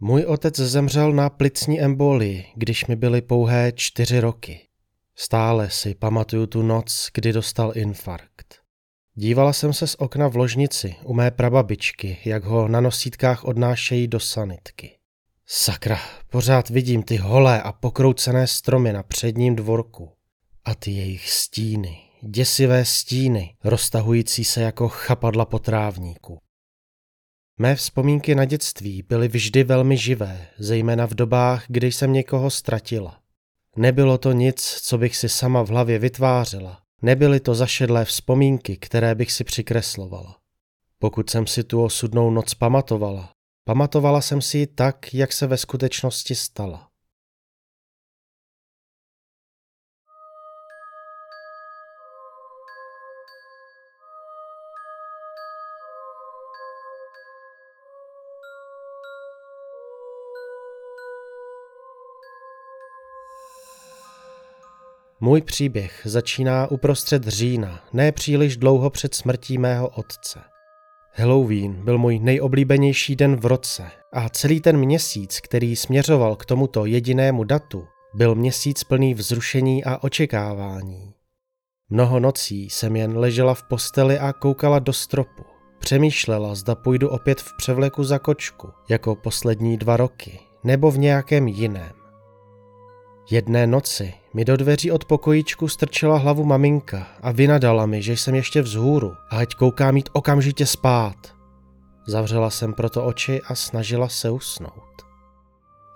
Můj otec zemřel na plicní embolii, když mi byly pouhé čtyři roky. Stále si pamatuju tu noc, kdy dostal infarkt. Dívala jsem se z okna v ložnici u mé prababičky, jak ho na nosítkách odnášejí do sanitky. Sakra, pořád vidím ty holé a pokroucené stromy na předním dvorku. A ty jejich stíny, děsivé stíny, roztahující se jako chapadla po trávníku. Mé vzpomínky na dětství byly vždy velmi živé, zejména v dobách, kdy jsem někoho ztratila. Nebylo to nic, co bych si sama v hlavě vytvářela. Nebyly to zašedlé vzpomínky, které bych si přikreslovala. Pokud jsem si tu osudnou noc pamatovala, pamatovala jsem si ji tak, jak se ve skutečnosti stala. Můj příběh začíná uprostřed října, ne příliš dlouho před smrtí mého otce. Halloween byl můj nejoblíbenější den v roce a celý ten měsíc, který směřoval k tomuto jedinému datu, byl měsíc plný vzrušení a očekávání. Mnoho nocí jsem jen ležela v posteli a koukala do stropu. Přemýšlela, zda půjdu opět v převleku za kočku, jako poslední dva roky, nebo v nějakém jiném. Jedné noci mi do dveří od pokojíčku strčila hlavu maminka a vynadala mi, že jsem ještě vzhůru a ať koukám mít okamžitě spát. Zavřela jsem proto oči a snažila se usnout.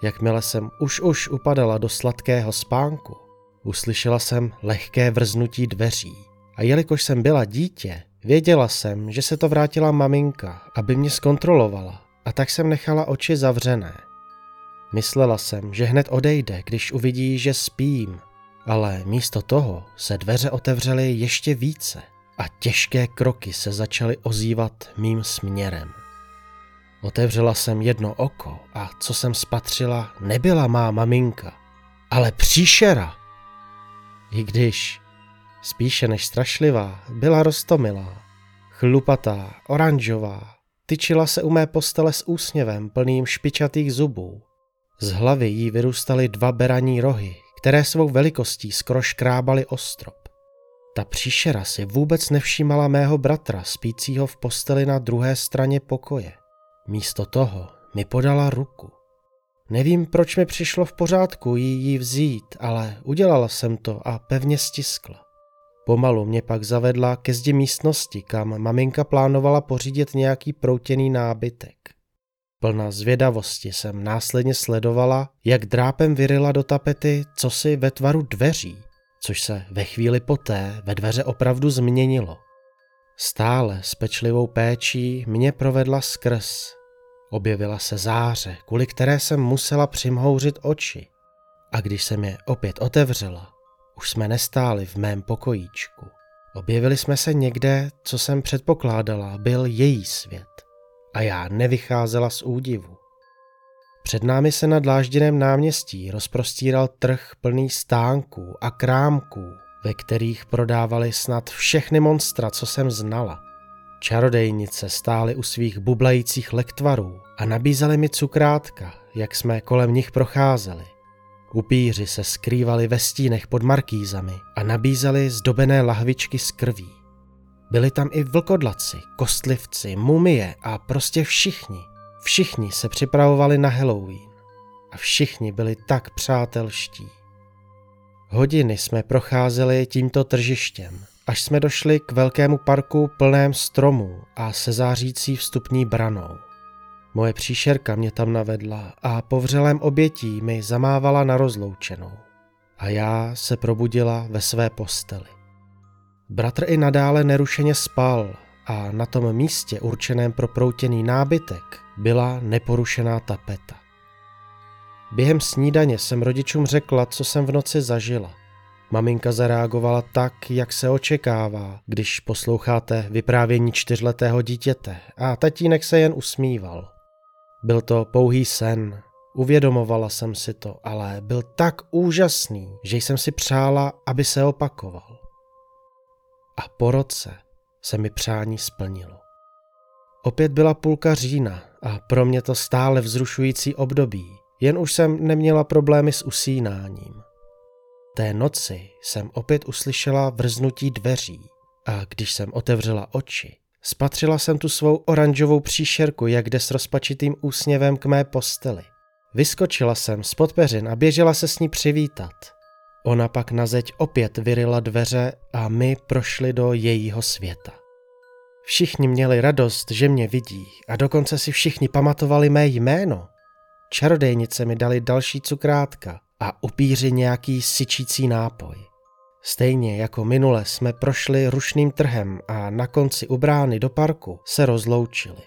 Jakmile jsem už už upadala do sladkého spánku, uslyšela jsem lehké vrznutí dveří. A jelikož jsem byla dítě, věděla jsem, že se to vrátila maminka, aby mě zkontrolovala, a tak jsem nechala oči zavřené. Myslela jsem, že hned odejde, když uvidí, že spím, ale místo toho se dveře otevřely ještě více a těžké kroky se začaly ozývat mým směrem. Otevřela jsem jedno oko a co jsem spatřila, nebyla má maminka, ale příšera. I když, spíše než strašlivá, byla rostomilá, chlupatá, oranžová, tyčila se u mé postele s úsměvem plným špičatých zubů z hlavy jí vyrůstaly dva beraní rohy, které svou velikostí skoro škrábaly o strop. Ta příšera si vůbec nevšímala mého bratra spícího v posteli na druhé straně pokoje. Místo toho mi podala ruku. Nevím, proč mi přišlo v pořádku jí ji vzít, ale udělala jsem to a pevně stiskla. Pomalu mě pak zavedla ke zdi místnosti, kam maminka plánovala pořídit nějaký proutěný nábytek. Plná zvědavosti jsem následně sledovala, jak drápem vyrila do tapety cosi ve tvaru dveří, což se ve chvíli poté ve dveře opravdu změnilo. Stále s pečlivou péčí mě provedla skrz. Objevila se záře, kvůli které jsem musela přimhouřit oči. A když jsem je opět otevřela, už jsme nestáli v mém pokojíčku. Objevili jsme se někde, co jsem předpokládala, byl její svět a já nevycházela z údivu. Před námi se na dlážděném náměstí rozprostíral trh plný stánků a krámků, ve kterých prodávali snad všechny monstra, co jsem znala. Čarodejnice stály u svých bublajících lektvarů a nabízely mi cukrátka, jak jsme kolem nich procházeli. Upíři se skrývali ve stínech pod markýzami a nabízeli zdobené lahvičky z krví. Byli tam i vlkodlaci, kostlivci, mumie a prostě všichni. Všichni se připravovali na Halloween. A všichni byli tak přátelští. Hodiny jsme procházeli tímto tržištěm, až jsme došli k velkému parku plném stromů a se zářící vstupní branou. Moje příšerka mě tam navedla a po vřelém obětí mi zamávala na rozloučenou. A já se probudila ve své posteli. Bratr i nadále nerušeně spal a na tom místě určeném pro proutěný nábytek byla neporušená tapeta. Během snídaně jsem rodičům řekla, co jsem v noci zažila. Maminka zareagovala tak, jak se očekává, když posloucháte vyprávění čtyřletého dítěte a tatínek se jen usmíval. Byl to pouhý sen, uvědomovala jsem si to, ale byl tak úžasný, že jsem si přála, aby se opakoval. A po roce se mi přání splnilo. Opět byla půlka října a pro mě to stále vzrušující období, jen už jsem neměla problémy s usínáním. Té noci jsem opět uslyšela vrznutí dveří a když jsem otevřela oči, spatřila jsem tu svou oranžovou příšerku, jak jde s rozpačitým úsměvem k mé posteli. Vyskočila jsem z peřin a běžela se s ní přivítat. Ona pak na zeď opět vyrila dveře a my prošli do jejího světa. Všichni měli radost, že mě vidí a dokonce si všichni pamatovali mé jméno. Čarodejnice mi dali další cukrátka a upíři nějaký syčící nápoj. Stejně jako minule jsme prošli rušným trhem a na konci u brány do parku se rozloučili.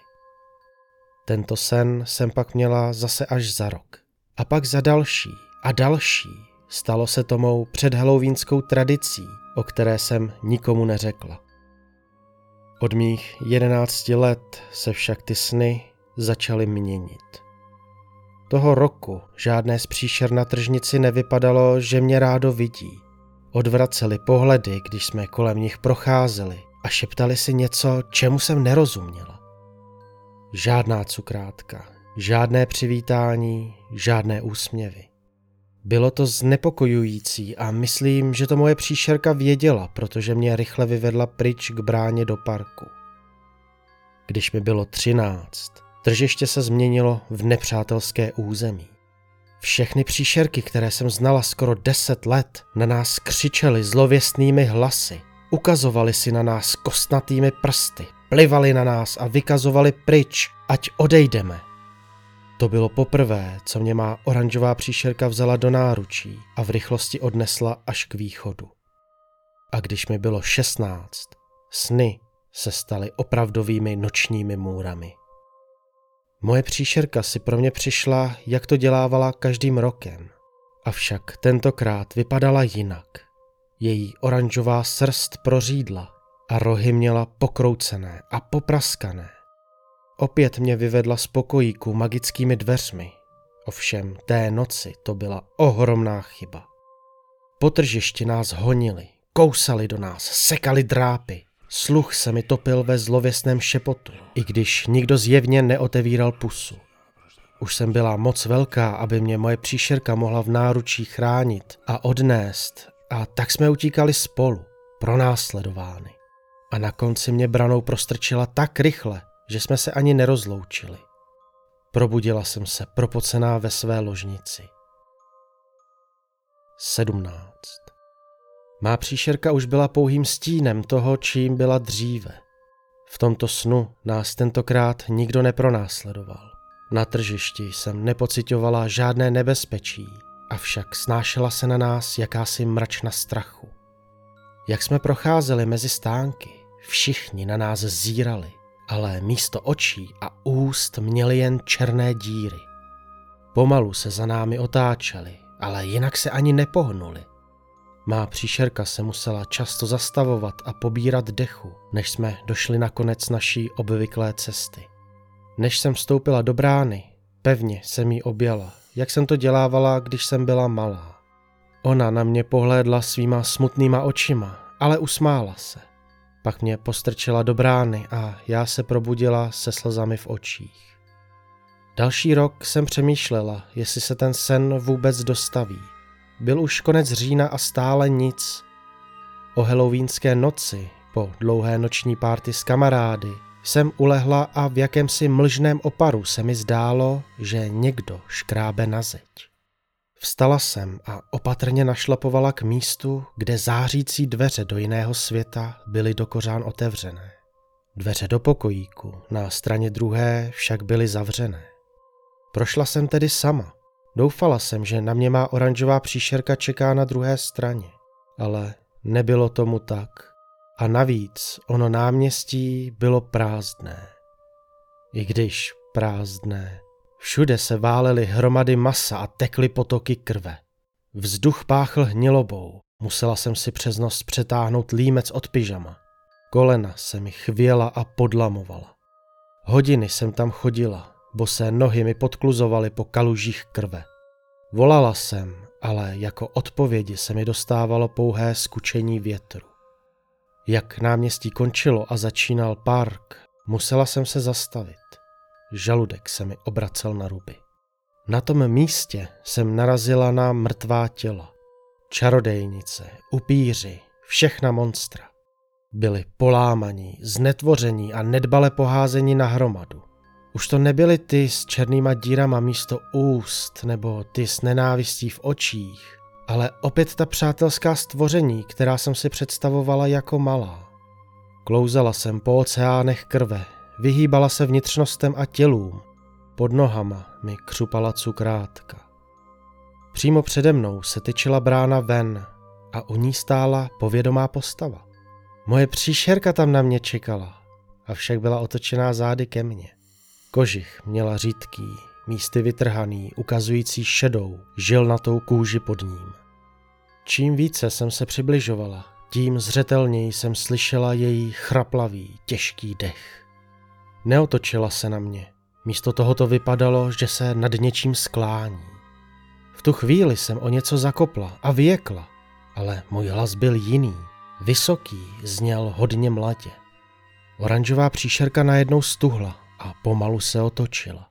Tento sen jsem pak měla zase až za rok. A pak za další a další. Stalo se to mou předhalloweenskou tradicí, o které jsem nikomu neřekla. Od mých jedenácti let se však ty sny začaly měnit. Toho roku žádné z příšer na tržnici nevypadalo, že mě rádo vidí. Odvraceli pohledy, když jsme kolem nich procházeli a šeptali si něco, čemu jsem nerozuměla. Žádná cukrátka, žádné přivítání, žádné úsměvy. Bylo to znepokojující a myslím, že to moje příšerka věděla, protože mě rychle vyvedla pryč k bráně do parku. Když mi bylo třináct, tržiště se změnilo v nepřátelské území. Všechny příšerky, které jsem znala skoro deset let, na nás křičely zlověstnými hlasy. Ukazovali si na nás kostnatými prsty, plivali na nás a vykazovali pryč, ať odejdeme. To bylo poprvé, co mě má oranžová příšerka vzala do náručí a v rychlosti odnesla až k východu. A když mi bylo šestnáct, sny se staly opravdovými nočními můrami. Moje příšerka si pro mě přišla, jak to dělávala každým rokem. Avšak tentokrát vypadala jinak. Její oranžová srst prořídla a rohy měla pokroucené a popraskané. Opět mě vyvedla z pokojíku magickými dveřmi. Ovšem té noci to byla ohromná chyba. Po tržišti nás honili, kousali do nás, sekali drápy. Sluch se mi topil ve zlověsném šepotu, i když nikdo zjevně neotevíral pusu. Už jsem byla moc velká, aby mě moje příšerka mohla v náručí chránit a odnést, a tak jsme utíkali spolu, pronásledovány. A na konci mě branou prostrčila tak rychle, že jsme se ani nerozloučili. Probudila jsem se propocená ve své ložnici. 17. Má příšerka už byla pouhým stínem toho, čím byla dříve. V tomto snu nás tentokrát nikdo nepronásledoval. Na tržišti jsem nepocitovala žádné nebezpečí, avšak snášela se na nás jakási mračna strachu. Jak jsme procházeli mezi stánky, všichni na nás zírali ale místo očí a úst měli jen černé díry. Pomalu se za námi otáčeli, ale jinak se ani nepohnuli. Má příšerka se musela často zastavovat a pobírat dechu, než jsme došli na konec naší obvyklé cesty. Než jsem vstoupila do brány, pevně jsem jí objala, jak jsem to dělávala, když jsem byla malá. Ona na mě pohlédla svýma smutnýma očima, ale usmála se. Pak mě postrčila do brány a já se probudila se slzami v očích. Další rok jsem přemýšlela, jestli se ten sen vůbec dostaví. Byl už konec října a stále nic. O halloweenské noci, po dlouhé noční párty s kamarády, jsem ulehla a v jakémsi mlžném oparu se mi zdálo, že někdo škrábe na zeď. Vstala jsem a opatrně našlapovala k místu, kde zářící dveře do jiného světa byly do kořán otevřené. Dveře do pokojíku na straně druhé však byly zavřené. Prošla jsem tedy sama. Doufala jsem, že na mě má oranžová příšerka čeká na druhé straně. Ale nebylo tomu tak. A navíc ono náměstí bylo prázdné. I když prázdné, Všude se válely hromady masa a tekly potoky krve. Vzduch páchl hnilobou. Musela jsem si přes nos přetáhnout límec od pyžama. Kolena se mi chvěla a podlamovala. Hodiny jsem tam chodila, bosé nohy mi podkluzovaly po kalužích krve. Volala jsem, ale jako odpovědi se mi dostávalo pouhé skučení větru. Jak náměstí končilo a začínal park, musela jsem se zastavit. Žaludek se mi obracel na ruby. Na tom místě jsem narazila na mrtvá těla. Čarodejnice, upíři, všechna monstra. Byli polámaní, znetvoření a nedbale poházení na hromadu. Už to nebyly ty s černýma dírama místo úst nebo ty s nenávistí v očích, ale opět ta přátelská stvoření, která jsem si představovala jako malá. Klouzala jsem po oceánech krve, vyhýbala se vnitřnostem a tělům. Pod nohama mi křupala cukrátka. Přímo přede mnou se tyčila brána ven a u ní stála povědomá postava. Moje příšerka tam na mě čekala, avšak byla otočená zády ke mně. Kožich měla řídký, místy vytrhaný, ukazující šedou, žilnatou kůži pod ním. Čím více jsem se přibližovala, tím zřetelněji jsem slyšela její chraplavý, těžký dech. Neotočila se na mě. Místo toho to vypadalo, že se nad něčím sklání. V tu chvíli jsem o něco zakopla a vyjekla, ale můj hlas byl jiný. Vysoký, zněl hodně mladě. Oranžová příšerka najednou stuhla a pomalu se otočila.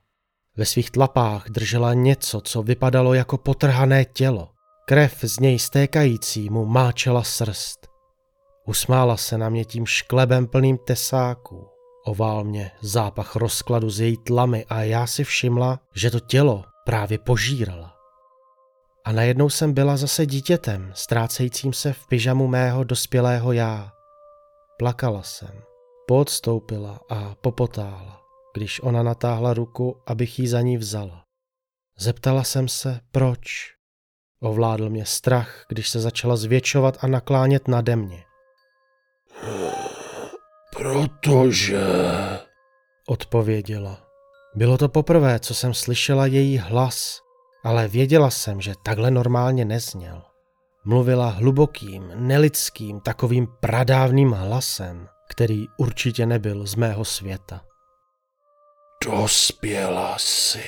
Ve svých tlapách držela něco, co vypadalo jako potrhané tělo. Krev z něj stékající mu máčela srst. Usmála se na mě tím šklebem plným tesáků. Ovál mě zápach rozkladu z její tlamy a já si všimla, že to tělo právě požírala. A najednou jsem byla zase dítětem, ztrácejícím se v pyžamu mého dospělého já. Plakala jsem, podstoupila a popotála, když ona natáhla ruku, abych ji za ní vzala. Zeptala jsem se, proč. Ovládl mě strach, když se začala zvětšovat a naklánět nade mě. Protože... Odpověděla. Bylo to poprvé, co jsem slyšela její hlas, ale věděla jsem, že takhle normálně nezněl. Mluvila hlubokým, nelidským, takovým pradávným hlasem, který určitě nebyl z mého světa. Dospěla si.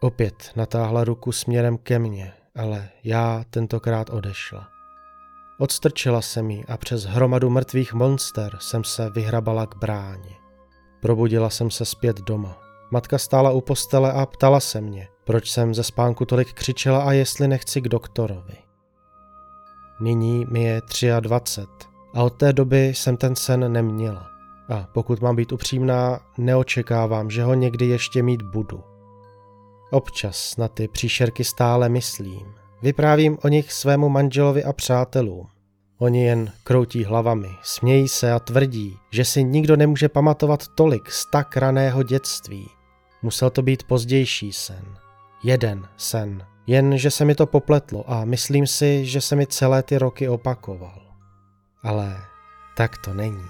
Opět natáhla ruku směrem ke mně, ale já tentokrát odešla. Odstrčila se mi a přes hromadu mrtvých monster jsem se vyhrabala k bráně. Probudila jsem se zpět doma. Matka stála u postele a ptala se mě, proč jsem ze spánku tolik křičela a jestli nechci k doktorovi. Nyní mi je 23 a od té doby jsem ten sen neměla. A pokud mám být upřímná, neočekávám, že ho někdy ještě mít budu. Občas na ty příšerky stále myslím. Vyprávím o nich svému manželovi a přátelům. Oni jen kroutí hlavami, smějí se a tvrdí, že si nikdo nemůže pamatovat tolik z tak raného dětství. Musel to být pozdější sen. Jeden sen. Jen, že se mi to popletlo a myslím si, že se mi celé ty roky opakoval. Ale tak to není.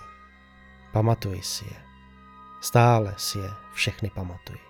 Pamatuji si je. Stále si je všechny pamatuji.